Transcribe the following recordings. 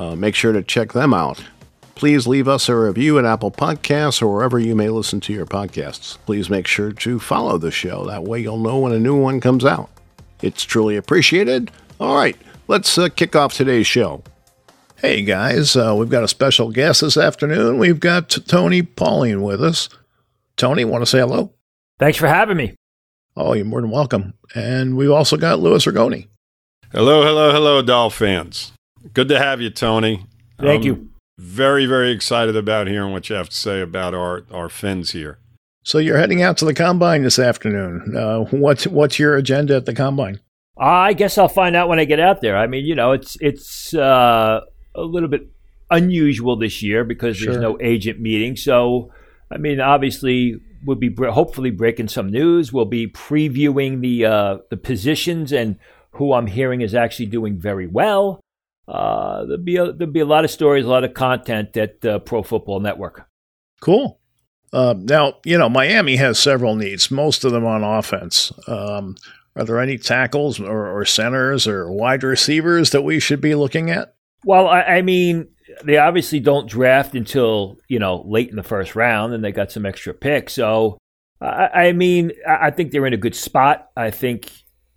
Uh, make sure to check them out. Please leave us a review at Apple Podcasts or wherever you may listen to your podcasts. Please make sure to follow the show. That way you'll know when a new one comes out. It's truly appreciated. All right, let's uh, kick off today's show. Hey guys, uh, we've got a special guest this afternoon. We've got Tony Pauline with us. Tony, want to say hello? Thanks for having me. Oh, you're more than welcome. And we've also got Louis Ragoni. Hello, hello, hello, Dolphins. Good to have you, Tony. Thank you very, very excited about hearing what you have to say about our, our fins here. So you're heading out to the combine this afternoon. Uh, what's what's your agenda at the combine? I guess I'll find out when I get out there. I mean, you know, it's it's uh, a little bit unusual this year because sure. there's no agent meeting. So, I mean, obviously, we'll be hopefully breaking some news. We'll be previewing the uh, the positions and who I'm hearing is actually doing very well uh, there'll be a, there'll be a lot of stories, a lot of content at uh, Pro Football Network. Cool. Uh, now you know Miami has several needs, most of them on offense. Um, are there any tackles or, or, centers or wide receivers that we should be looking at? Well, I, I mean, they obviously don't draft until you know late in the first round, and they got some extra picks. So, I, I mean, I think they're in a good spot. I think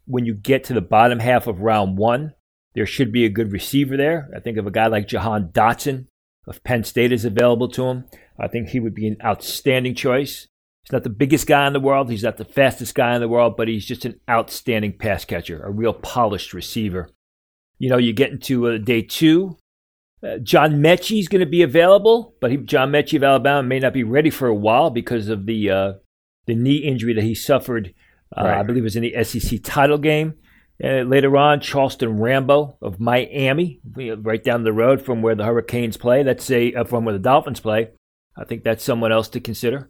when you get to the bottom half of round one, there should be a good receiver there. I think of a guy like Jahan Dotson of Penn State is available to him. I think he would be an outstanding choice. He's not the biggest guy in the world. He's not the fastest guy in the world, but he's just an outstanding pass catcher, a real polished receiver. You know, you get into uh, day two. Uh, John Metchie is going to be available, but he, John Metchie of Alabama may not be ready for a while because of the uh, the knee injury that he suffered. Uh, right. I believe it was in the SEC title game. Uh, later on, Charleston Rambo of Miami, right down the road from where the Hurricanes play. That's a uh, from where the Dolphins play. I think that's someone else to consider.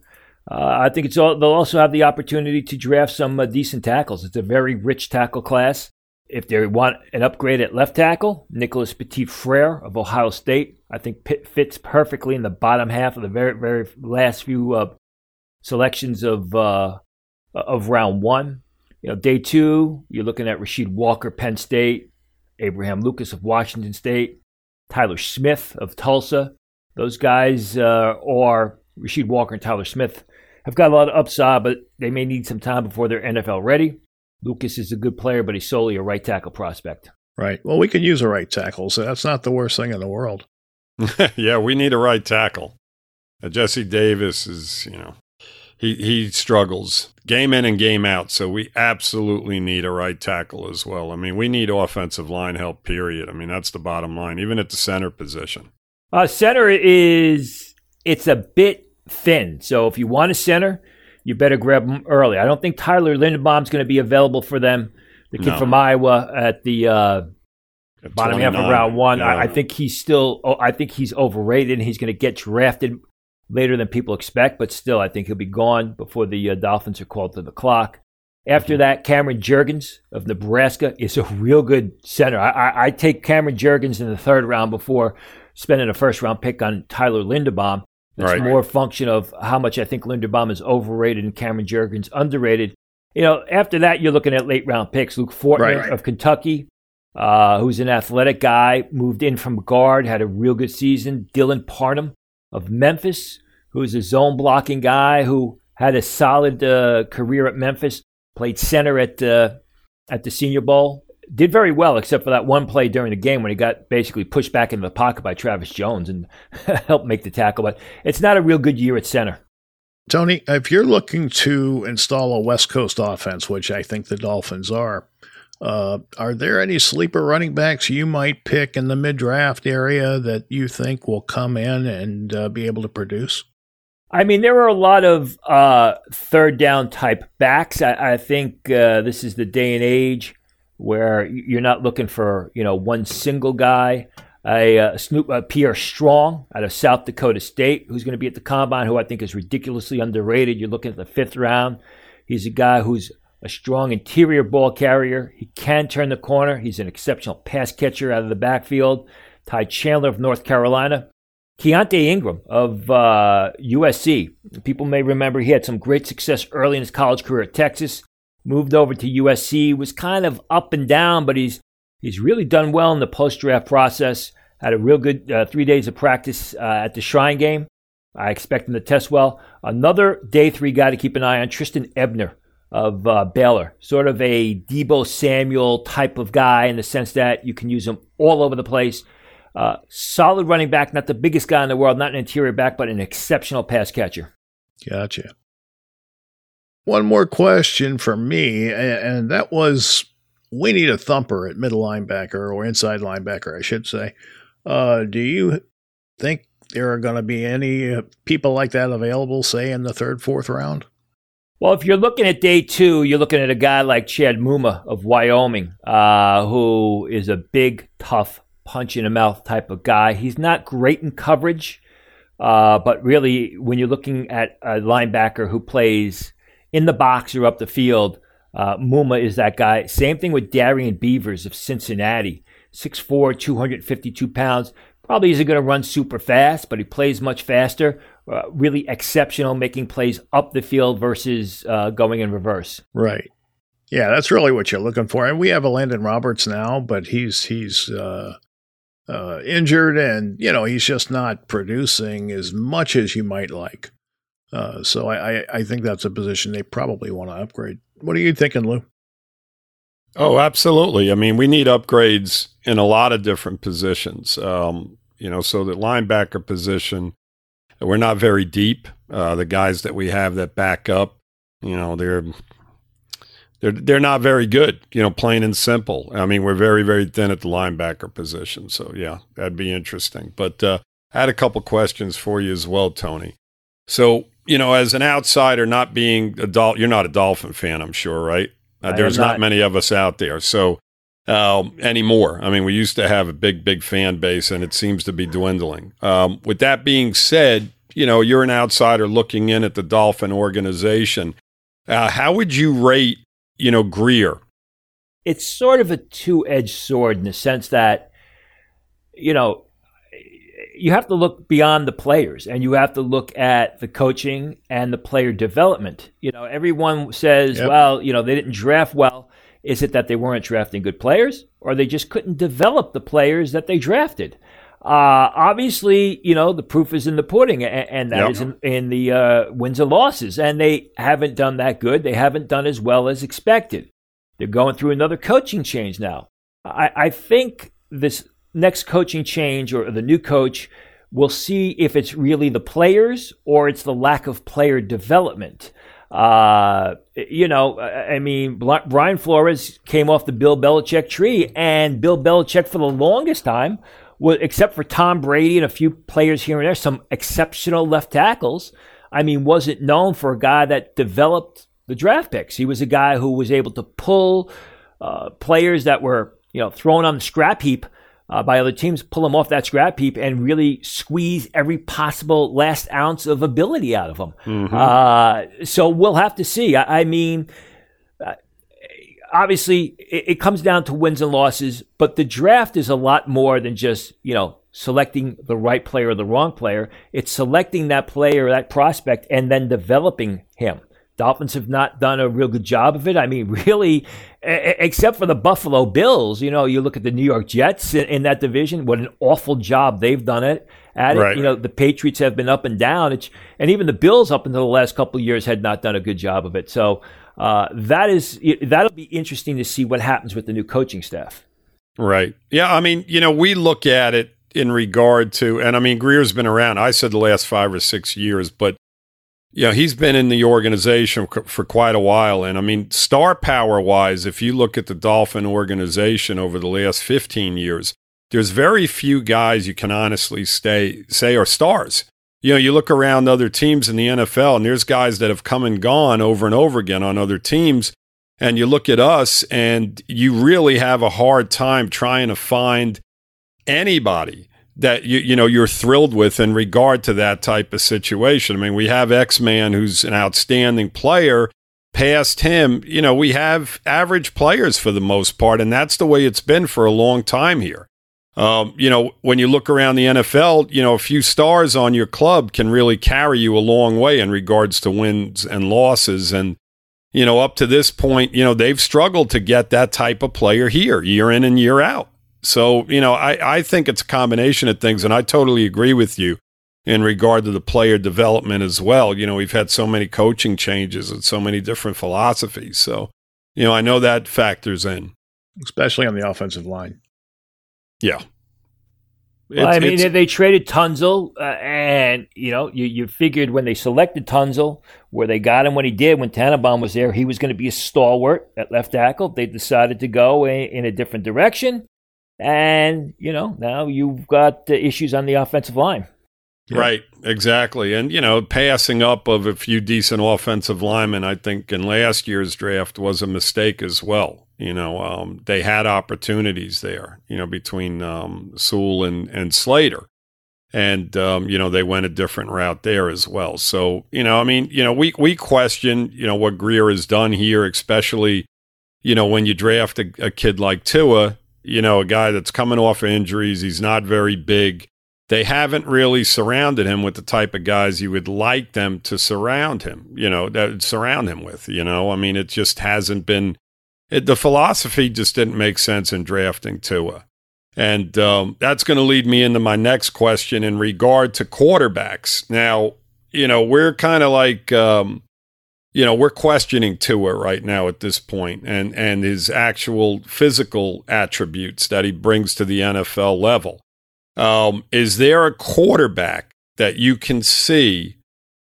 Uh, I think it's all, they'll also have the opportunity to draft some uh, decent tackles. It's a very rich tackle class. If they want an upgrade at left tackle, Nicholas Petit Frere of Ohio State, I think fits perfectly in the bottom half of the very very last few uh, selections of uh, of round one. You know, day two, you're looking at Rasheed Walker, Penn State, Abraham Lucas of Washington State, Tyler Smith of Tulsa. Those guys uh, are Rasheed Walker and Tyler Smith have got a lot of upside, but they may need some time before they're NFL ready. Lucas is a good player, but he's solely a right tackle prospect. Right. Well, we could use a right tackle, so that's not the worst thing in the world. yeah, we need a right tackle. Uh, Jesse Davis is, you know, he he struggles game in and game out. So we absolutely need a right tackle as well. I mean, we need offensive line help. Period. I mean, that's the bottom line, even at the center position. Uh, center is it's a bit thin. So if you want a center, you better grab him early. I don't think Tyler Linderbaum's going to be available for them. The kid no. from Iowa at the uh, bottom half of round one. Yeah. I, I, think he's still. Oh, I think he's overrated. And He's going to get drafted later than people expect, but still, I think he'll be gone before the uh, Dolphins are called to the clock. After that, Cameron Jurgens of Nebraska is a real good center. I, I, I take Cameron Jurgens in the third round before spending a first round pick on Tyler Linderbaum. It's right. more a function of how much I think Linderbaum is overrated and Cameron Jurgens underrated. You know, after that, you're looking at late round picks. Luke Fortner right. of Kentucky, uh, who's an athletic guy, moved in from guard, had a real good season. Dylan Parham of Memphis, who's a zone blocking guy who had a solid uh, career at Memphis, played center at uh, at the Senior Bowl, did very well except for that one play during the game when he got basically pushed back into the pocket by Travis Jones and helped make the tackle. But it's not a real good year at center. Tony, if you're looking to install a West Coast offense, which I think the Dolphins are, uh, are there any sleeper running backs you might pick in the mid draft area that you think will come in and uh, be able to produce? I mean, there are a lot of uh, third down type backs. I, I think uh, this is the day and age where you're not looking for you know one single guy. a, uh, Snoop, uh, Pierre Strong out of South Dakota State, who's going to be at the combine, who I think is ridiculously underrated. You're looking at the fifth round. He's a guy who's a strong interior ball carrier. He can turn the corner. He's an exceptional pass catcher out of the backfield. Ty Chandler of North Carolina. Keaontay Ingram of uh, USC. People may remember he had some great success early in his college career at Texas. Moved over to USC, was kind of up and down, but he's he's really done well in the post draft process. Had a real good uh, three days of practice uh, at the Shrine game. I expect him to test well. Another day three guy to keep an eye on, Trestan Ebner of uh, Baylor, sort of a Deebo Samuel type of guy in the sense that you can use him all over the place. Uh, solid running back, not the biggest guy in the world, not an interior back, but an exceptional pass catcher. Gotcha. One more question for me, and that was we need a thumper at middle linebacker or inside linebacker, I should say. Uh, do you think there are going to be any uh, people like that available, say, in the third, fourth round? Well, if you're looking at day two, you're looking at a guy like Chad Muma of Wyoming, uh, who is a big, tough, punch in the mouth type of guy. He's not great in coverage, uh, but really, when you're looking at a linebacker who plays in the box or up the field, uh, Muma is that guy. Same thing with Darian Beavers of Cincinnati. 6'4, 252 pounds. Probably isn't going to run super fast, but he plays much faster. Uh, really exceptional, making plays up the field versus uh, going in reverse. Right. Yeah, that's really what you're looking for. And we have Elandon Roberts now, but he's he's uh, uh, injured, and you know he's just not producing as much as you might like. Uh, so I, I, I think that's a position they probably want to upgrade. What are you thinking, Lou? Oh, absolutely. I mean, we need upgrades in a lot of different positions. Um, you know, so the linebacker position, we're not very deep. Uh, the guys that we have that back up, you know, they're they're they're not very good. You know, plain and simple. I mean, we're very very thin at the linebacker position. So yeah, that'd be interesting. But uh, I had a couple questions for you as well, Tony. So you know, as an outsider, not being a Dol- you're not a Dolphin fan, I'm sure, right? Uh, there's not. not. many of us out there. So um, anymore. I mean, we used to have a big, big fan base, and it seems to be dwindling. Um, with that being said, you know, you're an outsider looking in at the Dolphin organization. Uh, how would you rate, you know, Grier? It's sort of a two edged sword in the sense that, you know, you have to look beyond the players and you have to look at the coaching and the player development. You know, everyone says, yep. well, you know, they didn't draft well. Is it that they weren't drafting good players or they just couldn't develop the players that they drafted? Uh, obviously, you know, the proof is in the pudding, and, and that yep. is in, in the uh, wins and losses. And they haven't done that good. They haven't done as well as expected. They're going through another coaching change now. I, I think this next coaching change or the new coach will see if it's really the players or it's the lack of player development. Uh, you know, I mean, Brian Flores came off the Bill Belichick tree, and Bill Belichick for the longest time, except for Tom Brady and a few players here and there, some exceptional left tackles. I mean, wasn't known for a guy that developed the draft picks. He was a guy who was able to pull uh, players that were, you know, thrown on the scrap heap uh, by other teams, pull them off that scrap heap and really squeeze every possible last ounce of ability out of them. Mm-hmm. Uh, so we'll have to see. I, I mean, uh, obviously, it, it, comes down to wins and losses, but the draft is a lot more than just, you know, selecting the right player or the wrong player. It's selecting that player, that prospect, and then developing him. Dolphins have not done a real good job of it. I mean, really, except for the Buffalo Bills, you know, you look at the New York Jets in, in that division, what an awful job they've done it at right. it. You know, the Patriots have been up and down. It's, and even the Bills up until the last couple of years had not done a good job of it. So uh, that is, that'll be interesting to see what happens with the new coaching staff. Right. Yeah. I mean, you know, we look at it in regard to, and I mean, Grier's been around, I said the last five or six years, but yeah, he's been in the organization for quite a while. And I mean, star power wise, if you look at the Dolphin organization over the last 15 years, there's very few guys you can honestly stay, say are stars. You know, you look around other teams in the NFL, and there's guys that have come and gone over and over again on other teams. And you look at us, and you really have a hard time trying to find anybody that you you know you're thrilled with in regard to that type of situation. I mean, we have X Man who's an outstanding player. Past him, you know, we have average players for the most part, and that's the way it's been for a long time here. Um, you know, when you look around the NFL, you know, a few stars on your club can really carry you a long way in regards to wins and losses. And, you know, up to this point, you know, they've struggled to get that type of player here year in and year out. So, you know, I, I think it's a combination of things, and I totally agree with you in regard to the player development as well. You know, we've had so many coaching changes and so many different philosophies. So, you know, I know that factors in. Especially on the offensive line. Yeah. Well, I mean, they traded Tunsil, uh, and you know, you, you figured when they selected Tunsil, where they got him when he did, when Tannenbaum was there, he was going to be a stalwart at left tackle. They decided to go a, in a different direction, and you know, now you've got uh, issues on the offensive line. Yeah. Right, exactly. And, you know, passing up of a few decent offensive linemen, I think in last year's draft was a mistake as well. You know, um, they had opportunities there, you know, between um, Sewell and, and Slater. And, um, you know, they went a different route there as well. So, you know, I mean, you know, we, we question, you know, what Grier has done here, especially, you know, when you draft a, a kid like Tua, you know, a guy that's coming off injuries, he's not very big. They haven't really surrounded him with the type of guys you would like them to surround him, you know, that surround him with, you know. I mean, it just hasn't been it, the philosophy just didn't make sense in drafting Tua. And um, that's going to lead me into my next question in regard to quarterbacks. Now, you know, we're kind of like, um, you know, we're questioning Tua right now at this point and, and his actual physical attributes that he brings to the NFL level. Um, is there a quarterback that you can see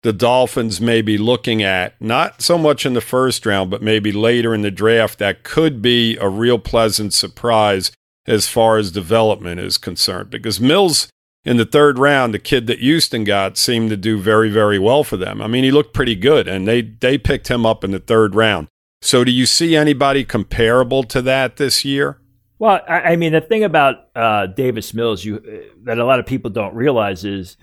the Dolphins may be looking at, not so much in the first round, but maybe later in the draft, that could be a real pleasant surprise as far as development is concerned. Because Mills in the third round, the kid that Houston got seemed to do very, very well for them. I mean, he looked pretty good, and they they picked him up in the third round. So, do you see anybody comparable to that this year? Well, I, I mean, the thing about uh, Davis Mills, you that a lot of people don't realize is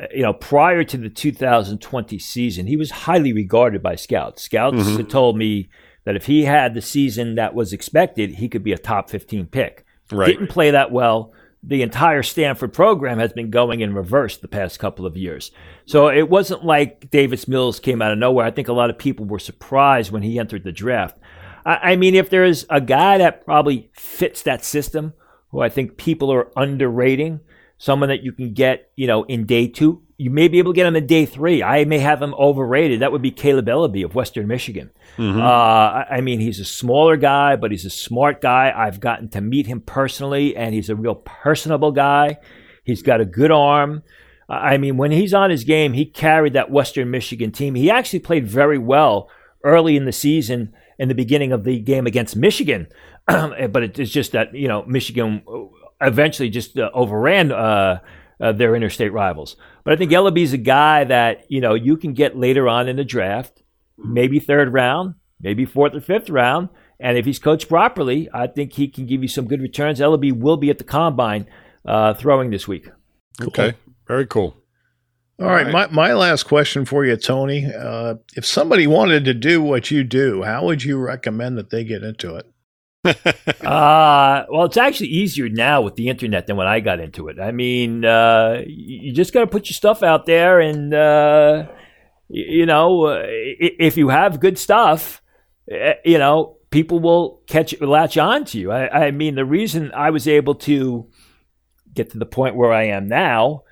uh, you know, prior to the 2020 season, he was highly regarded by scouts. Scouts mm-hmm. had told me that if he had the season that was expected, he could be a top 15 pick. Right. Didn't play that well. The entire Stanford program has been going in reverse the past couple of years. So it wasn't like Davis Mills came out of nowhere. I think a lot of people were surprised when he entered the draft. I, I mean, if there's a guy that probably fits that system, who I think people are underrating, someone that you can get, you know, in day two. You may be able to get him in day three. I may have him overrated. That would be Kaleb Eleby of Western Michigan. Mm-hmm. Uh, I mean, he's a smaller guy, but he's a smart guy. I've gotten to meet him personally, and he's a real personable guy. He's got a good arm. I mean, when he's on his game, he carried that Western Michigan team. He actually played very well early in the season in the beginning of the game against Michigan. but it's just that, you know, Michigan eventually just uh, overran uh, uh, their interstate rivals. But I think Eleby's a guy that you know you can get later on in the draft, maybe third round, maybe fourth or fifth round, and if he's coached properly, I think he can give you some good returns. Eleby will be at the combine uh, throwing this week. Okay, very cool. All right, All right, My, my last question for you, Tony. Uh, if somebody wanted to do what you do, how would you recommend that they get into it? uh, well, it's actually easier now with the internet than when I got into it. I mean, uh, you just got to put your stuff out there, and uh, you know, uh, if you have good stuff, eh, you know, people will catch latch on to you. I, I mean, the reason I was able to get to the point where I am now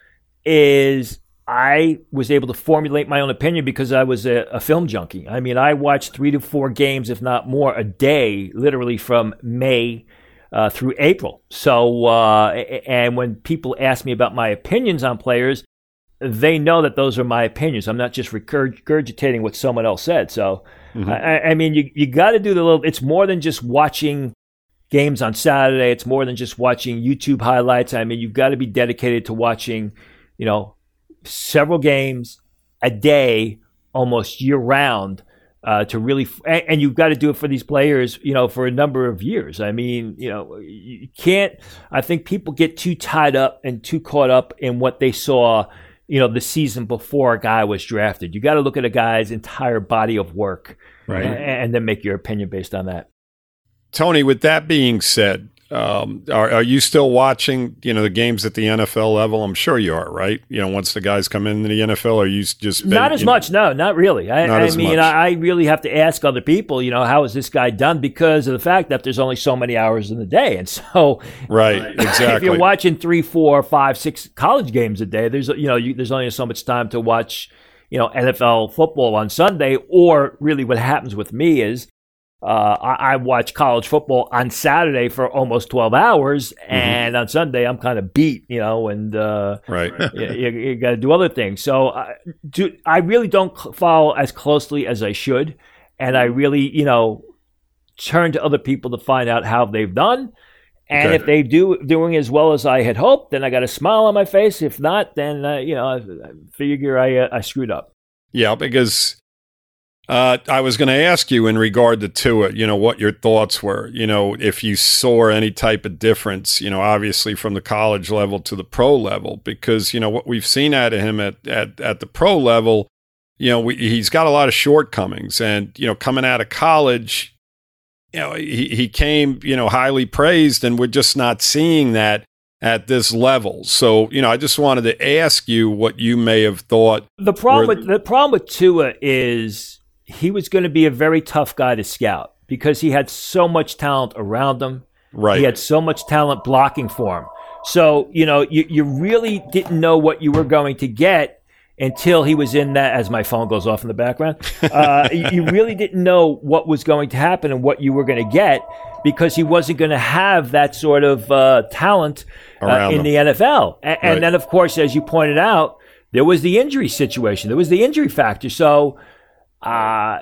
is I was able to formulate my own opinion because I was a, a, film junkie. I mean, I watched three to four games, if not more, a day, literally from May uh, through April. So, uh, and when people ask me about my opinions on players, they know that those are my opinions. I'm not just regurgitating what someone else said. So, mm-hmm. I, I, mean, you, you got to do the little, it's more than just watching games on Saturday. It's more than just watching YouTube highlights. I mean, you've got to be dedicated to watching, you know, several games a day, almost year round. Uh, to really, and, and you've got to do it for these players, you know, for a number of years. I mean, you know, you can't. I think people get too tied up and too caught up in what they saw, you know, the season before a guy was drafted. You got to look at a guy's entire body of work, Right. and, and then make your opinion based on that. Tony, with that being said, um, are, are you still watching, you know, the games at the NFL level? I'm sure you are, right? You know, once the guys come into the NFL, are you just been- Not as you know- much, no, not really. I, Not I mean, much. I, I really have to ask other people, you know, how is this guy done because of the fact that there's only so many hours in the day, and so Right, exactly. if you're watching three, four, five, six college games a day, there's you know, you, there's only so much time to watch, you know, NFL football on Sunday. Or really, what happens with me is. Uh, I, I watch college football on Saturday for almost 12 hours, Mm-hmm. and on Sunday I'm kind of beat, you know, and uh, right. you, you, you got to do other things. So I, do, I really don't follow as closely as I should, and I really, you know, turn to other people to find out how they've done. And Okay. if they do doing as well as I had hoped, then I got a smile on my face. If not, then uh, you know, I, I figure I uh, I screwed up. Yeah, because uh, I was going to ask you in regard to Tua, you know, what your thoughts were. You know, if you saw any type of difference, you know, obviously from the college level to the pro level, because you know what we've seen out of him at at at the pro level, you know, we, he's got a lot of shortcomings, and you know, coming out of college, you know, he he came, you know, highly praised, and we're just not seeing that at this level. So, you know, I just wanted to ask you what you may have thought. The problem Were- with the problem with Tua is he was going to be a very tough guy to scout because he had so much talent around him. Right. He had so much talent blocking for him. So, you know, you, you really didn't know what you were going to get until he was in that, as my phone goes off in the background. Uh, you you really didn't know what was going to happen and what you were going to get because he wasn't going to have that sort of uh, talent uh, in him. the NFL. A- And, then, of course, as you pointed out, there was the injury situation, there was the injury factor. So, uh,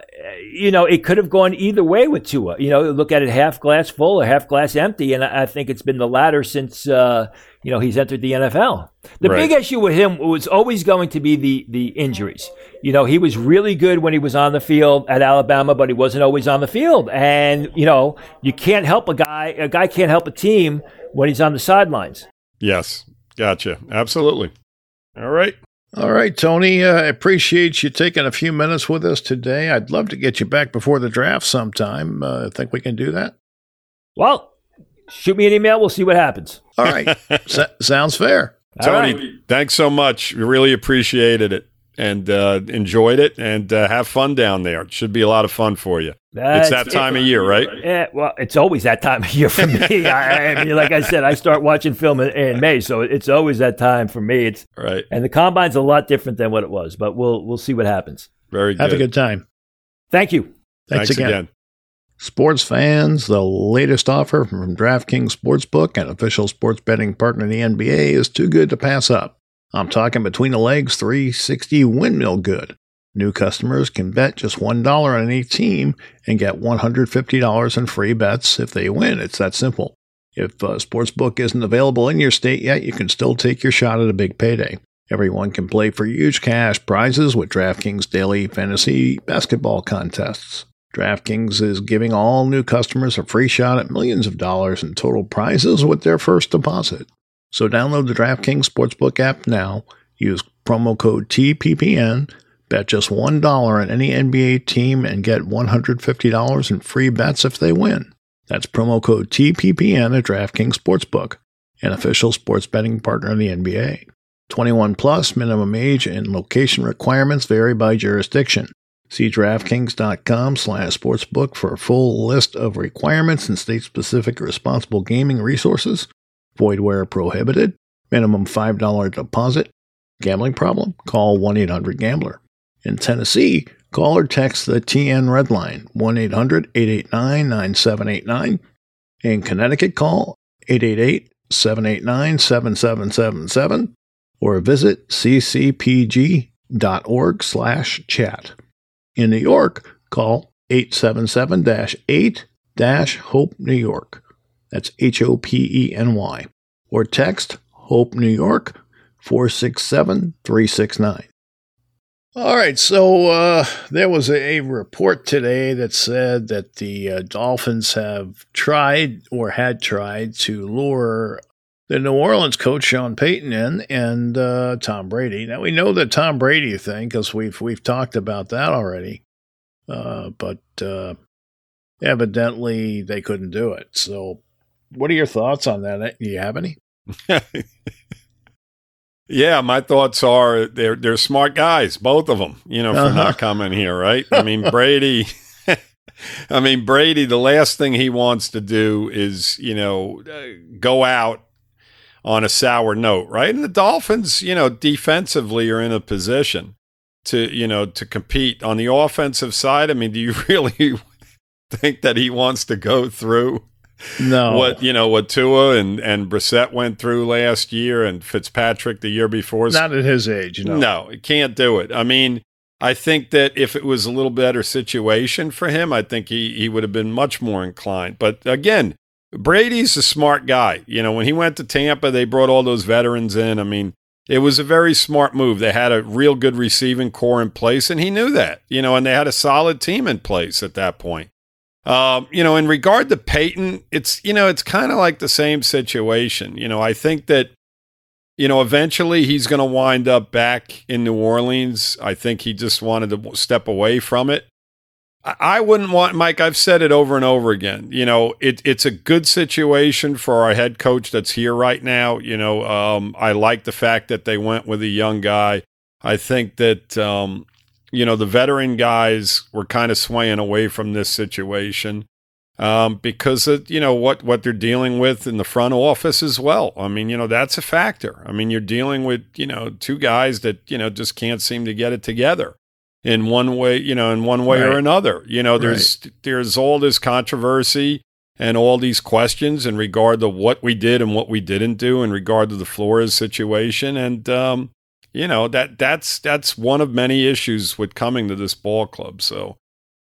you know, it could have gone either way with Tua. You know, look at it half glass full or half glass empty, and I think it's been the latter since uh, you know he's entered the NFL. The Right. big issue with him was always going to be the the injuries. You know, he was really good when he was on the field at Alabama, but he wasn't always on the field. And you know, you can't help a guy. A guy can't help a team when he's on the sidelines. Yes. Gotcha. Absolutely. All right. All right, Tony. Uh, I appreciate you taking a few minutes with us today. I'd love to get you back before the draft sometime. Uh, think we can do that? Well, shoot me an email. We'll see what happens. All right. S- sounds fair. All Tony, right. thanks so much. We really appreciated it and uh, enjoyed it and uh, have fun down there. It should be a lot of fun for you. it's that time of year, right? Yeah, well, it's always that time of year for me. I, I mean, like I said, I start watching film in, in May, so it's always that time for me. It's Right. and the combine's a lot different than what it was, but we'll we'll see what happens. Very good. Have a good time. Thank you. Thanks, Thanks again. again. Sports fans, the latest offer from DraftKings Sportsbook, an official sports betting partner of the NBA, is too good to pass up. I'm talking between the legs 360 windmill good. New customers can bet just $1 on any team and get $150 in free bets if they win. It's that simple. If uh, Sportsbook isn't available in your state yet, you can still take your shot at a big payday. Everyone can play for huge cash prizes with DraftKings daily fantasy basketball contests. DraftKings is giving all new customers a free shot at millions of dollars in total prizes with their first deposit. So download the DraftKings Sportsbook app now, use promo code TPPN, bet just $1 on any NBA team, and get $150 in free bets if they win. That's promo code TPPN at DraftKings Sportsbook, an official sports betting partner of the NBA. 21 plus minimum age and location requirements vary by jurisdiction. See DraftKings.com slash sportsbook for a full list of requirements and state-specific responsible gaming resources. Void where prohibited. Minimum $5 deposit. Gambling problem? Call 1-800-GAMBLER. In Tennessee, call or text the TN Red Line 1-800-889-9789. In Connecticut, call 888-789-7777 or visit ccpg.org slash chat. In New York, call 877-8-HOPE New York. That's H-O-P-E-N-Y. Or text HOPE New York 467-369. All right, so uh, there was a, a, report today that said that the uh, Dolphins have tried or had tried to lure the New Orleans coach Sean Payton in and uh, Tom Brady. Now we know the Tom Brady thing because we've we've talked about that already, uh, but uh, evidently they couldn't do it. So, what are your thoughts on that? Do you have any? Yeah, my thoughts are they're they're smart guys, both of them. You know, for uh-huh. not coming here, right? I mean, Brady. I mean, Brady. The last thing he wants to do is you know uh, go out on a sour note, right? And the Dolphins, you know, defensively are in a position to you know to compete on the offensive side. I mean, do you really think that he wants to go through? No. What you know, what Tua and and Brissett went through last year, and Fitzpatrick the year before. Not at his age, no. No, can't do it. I mean, I think that if it was a little better situation for him, I think he he would have been much more inclined. But again, Brady's a smart guy. You know, when he went to Tampa, they brought all those veterans in. I mean, it was a very smart move. They had a real good receiving corps in place, and he knew that. You know, and they had a solid team in place at that point. Um, you know, in regard to Payton, it's you know, it's kind of like the same situation. You know, I think that you know, eventually he's going to wind up back in New Orleans. I think he just wanted to step away from it. I wouldn't want Mike. I've said it over and over again. You know, it, it's a good situation for our head coach that's here right now. You know, um, I like the fact that they went with a young guy. I think that um, you know, the veteran guys were kind of swaying away from this situation um, because of, you know, what, what they're dealing with in the front office as well. I mean, you know, that's a factor. I mean, you're dealing with, you know, two guys that, you know, just can't seem to get it together in one way, you know, in one way right. or another. You know, there's, right. there's all this controversy and all these questions in regard to what we did and what we didn't do in regard to the Flores situation. And, um, you know that that's that's one of many issues with coming to this ball club. So,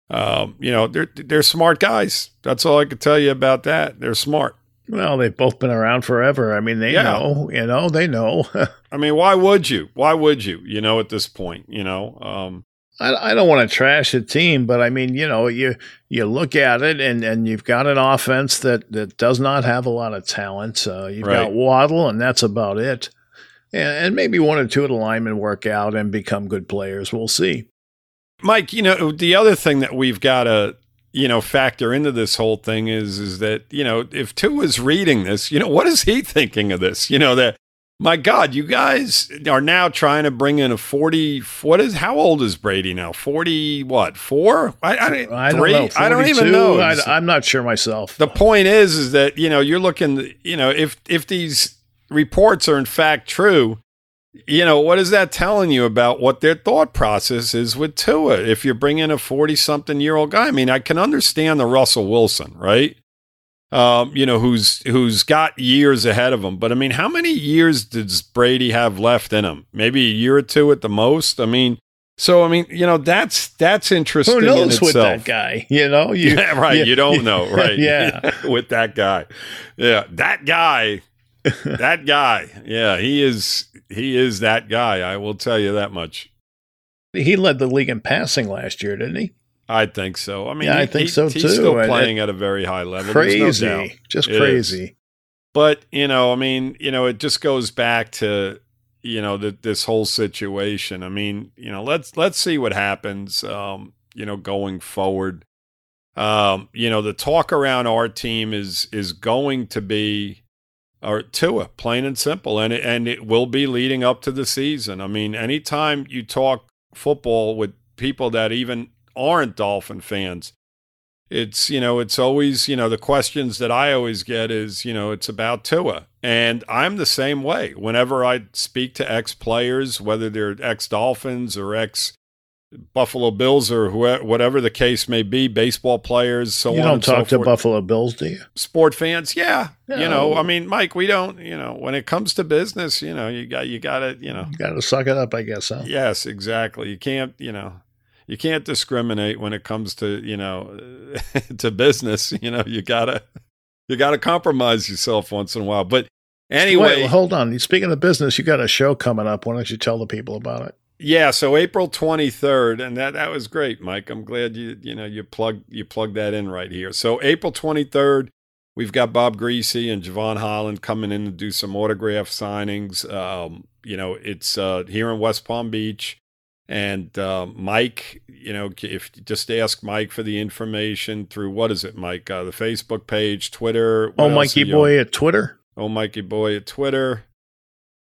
um, you know, they're they're smart guys. That's all I can tell you about that. They're smart. Well, they've both been around forever. I mean, they yeah. know, you know, they know. I mean, why would you? Why would you? You know, at this point, you know. Um, I, I don't want to trash a team, but I mean, you know, you you look at it and, and you've got an offense that, that does not have a lot of talent. Uh, you've right. got Waddle, and that's about it and maybe one or Tua of the linemen work out and become good players. We'll see. Mike, you know, the other thing that we've got to, you know, factor into this whole thing is, is that, you know, if two is reading this, you know, what is he thinking of this? You know, that, my God, you guys are now trying to bring in a 40, what is, how old is Brady now? 40, what, four? I, I, I don't know. I don't even know. I, am not sure myself. The point is, is that, you know, you're looking, you know, if, if these, reports are in fact true, you know, what is that telling you about what their thought process is with Tua? If you're bringing a 40 something year old guy, I mean, I can understand the Russell Wilson, right? Um, you know, who's who's got years ahead of him. But I mean, how many years does Brady have left in him? Maybe a year or two at the most. I mean, so I mean, you know, that's that's interesting. Who knows with that guy? You know, you, yeah, right. You, you don't know, right? yeah, with that guy. Yeah, that guy that guy. Yeah, he is he is that guy. I will tell you that much. He led the league in passing last year, didn't he? I think so. I mean, yeah, I think he, so he's too. He's still playing at a very high level. Crazy, no just it crazy. Is. But you know, I mean, you know, it just goes back to you know the, this whole situation. I mean, you know, let's let's see what happens. Um, you know, going forward. Um, you know, the talk around our team is is going to be or Tua, plain and simple. And it, and it will be leading up to the season. I mean, anytime you talk football with people that even aren't Dolphin fans, it's, you know, it's always, you know, the questions that I always get is, you know, it's about Tua. And I'm the same way. Whenever I speak to ex players, whether they're ex Dolphins or ex Buffalo Bills or whoever, whatever the case may be, baseball players, so you on. don't and talk so to Buffalo Bills, do you? Sport fans, yeah. No. You know, I mean, Mike, we don't. You know, when it comes to business, you know, you got you got to, you know, got to suck it up, I guess. Huh? Yes, exactly. You can't, you know, you can't discriminate when it comes to, you know, to business. You know, you gotta you gotta compromise yourself once in a while. But anyway, Wait, hold on. Speaking of business, you got a show coming up. Why don't you tell the people about it? Yeah, so April 23rd, and that that was great, Mike. I'm glad you you know you plug you plug that in right here. So April 23rd, we've got Bob Griese and Jevon Holland coming in to do some autograph signings. Um, you know, it's uh, here in West Palm Beach. And uh, Mike, you know, if just ask Mike for the information through what is it, Mike? Uh, the Facebook page, Twitter. Oh, Mikey Boy at Twitter. Oh, Mikey Boy at Twitter.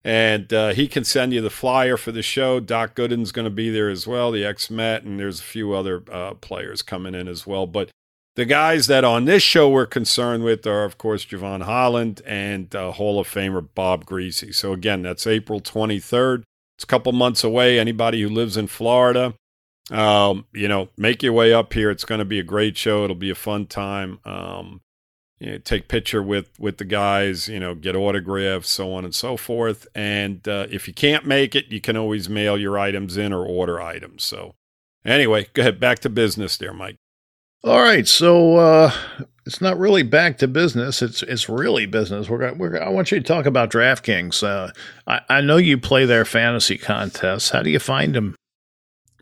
And uh, he can send you the flyer for the show. Doc Gooden's going to be there as well, the ex Met, and there's a few other uh, players coming in as well. But the guys that on this show we're concerned with are, of course, Jevon Holland and uh, Hall of Famer Bob Griese. So, again, that's April 23rd. It's a couple months away. Anybody who lives in Florida, um, you know, make your way up here. It's going to be a great show. It'll be a fun time. Um, you know, take picture with with the guys, you know, get autographs, so on and so forth. And uh, if you can't make it, you can always mail your items in or order items. So, anyway, go ahead, back to business, there, Mike. All right, so uh, it's not really back to business. It's it's really business. We're, gonna, we're I want you to talk about DraftKings. Uh, I, I know you play their fantasy contests. How do you find them?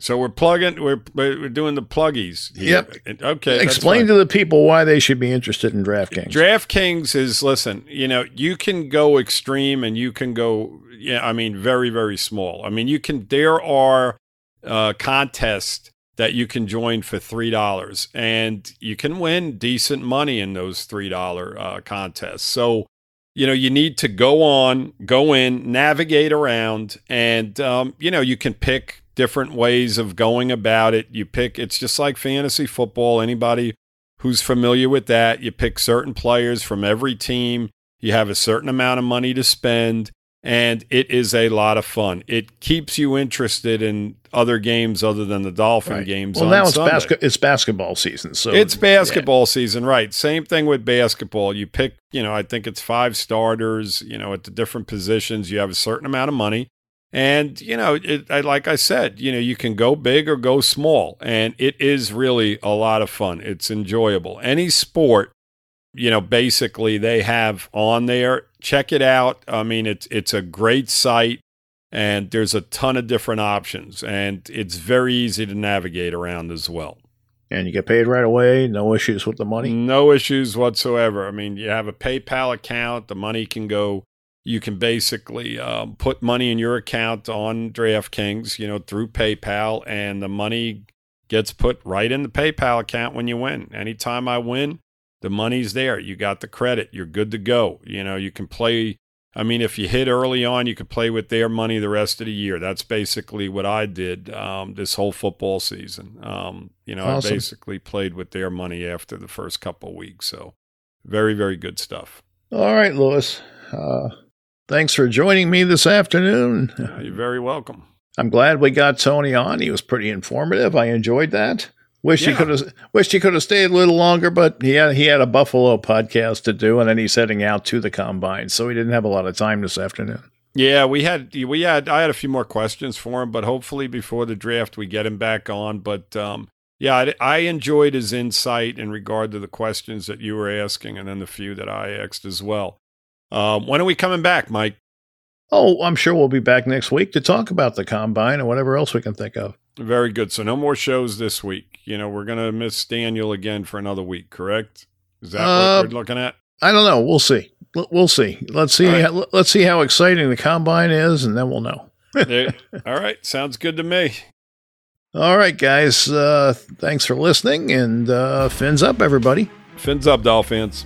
So we're plugging. We're we're doing the pluggies. Here. Yep. Okay. Explain to the people why they should be interested in DraftKings. DraftKings is listen. You know, you can go extreme and you can go. Yeah, I mean, very very small. I mean, you can. There are uh, contests that you can join for three dollars, and you can win decent money in those three dollar uh, contests. So you know you need to go on go in navigate around and um, you know you can pick different ways of going about it. You pick, it's just like fantasy football. Anybody who's familiar with that, you pick certain players from every team. You have a certain amount of money to spend, and it is a lot of fun. It keeps you interested in other games other than the Dolphin right. games. Well, now it's, basket, it's basketball season, so it's basketball yeah. season, right? Same thing with basketball. You pick, you know, I think it's five starters, you know, at the different positions. You have a certain amount of money. And, you know, it, like I said, you know, you can go big or go small. And it is really a lot of fun. It's enjoyable. Any sport, you know, basically they have on there. Check it out. I mean, it's, it's a great site and there's a ton of different options. And it's very easy to navigate around as well. And you get paid right away. No issues with the money. No issues whatsoever. I mean, you have a PayPal account. The money can go you can basically um, put money in your account on DraftKings, you know, through PayPal, and the money gets put right in the PayPal account when you win. Anytime I win, the money's there. You got the credit. You're good to go. You know, you can play. I mean, if you hit early on, you could play with their money the rest of the year. That's basically what I did um, this whole football season. Um, you know, awesome. I basically played with their money after the first couple weeks. So, very, very good stuff. All right, Louis. Uh, Thanks for joining me this afternoon. You're very welcome. I'm glad we got Tony on. He was pretty informative. I enjoyed that. Wish yeah. he could have wished he could have stayed a little longer, but he had he had a Buffalo podcast to do, and then he's heading out to the combine, so he didn't have a lot of time this afternoon. Yeah, we had we had I had a few more questions for him, but hopefully before the draft we get him back on. But um, yeah, I, I, enjoyed his insight in regard to the questions that you were asking, and then the few that I asked as well. Um, when are we coming back, Mike? Oh, I'm sure we'll be back next week to talk about the combine and whatever else we can think of. Very good. So no more shows this week. You know, we're gonna miss Daniel again for another week, correct? Is that uh, what we're looking at? I don't know. We'll see. We'll see. Let's see. Right. How, let's see how exciting the combine is, and then we'll know. All right. Sounds good to me. All right, guys. Uh, thanks for listening, and uh, fins up, everybody. Fins up, Dolphins.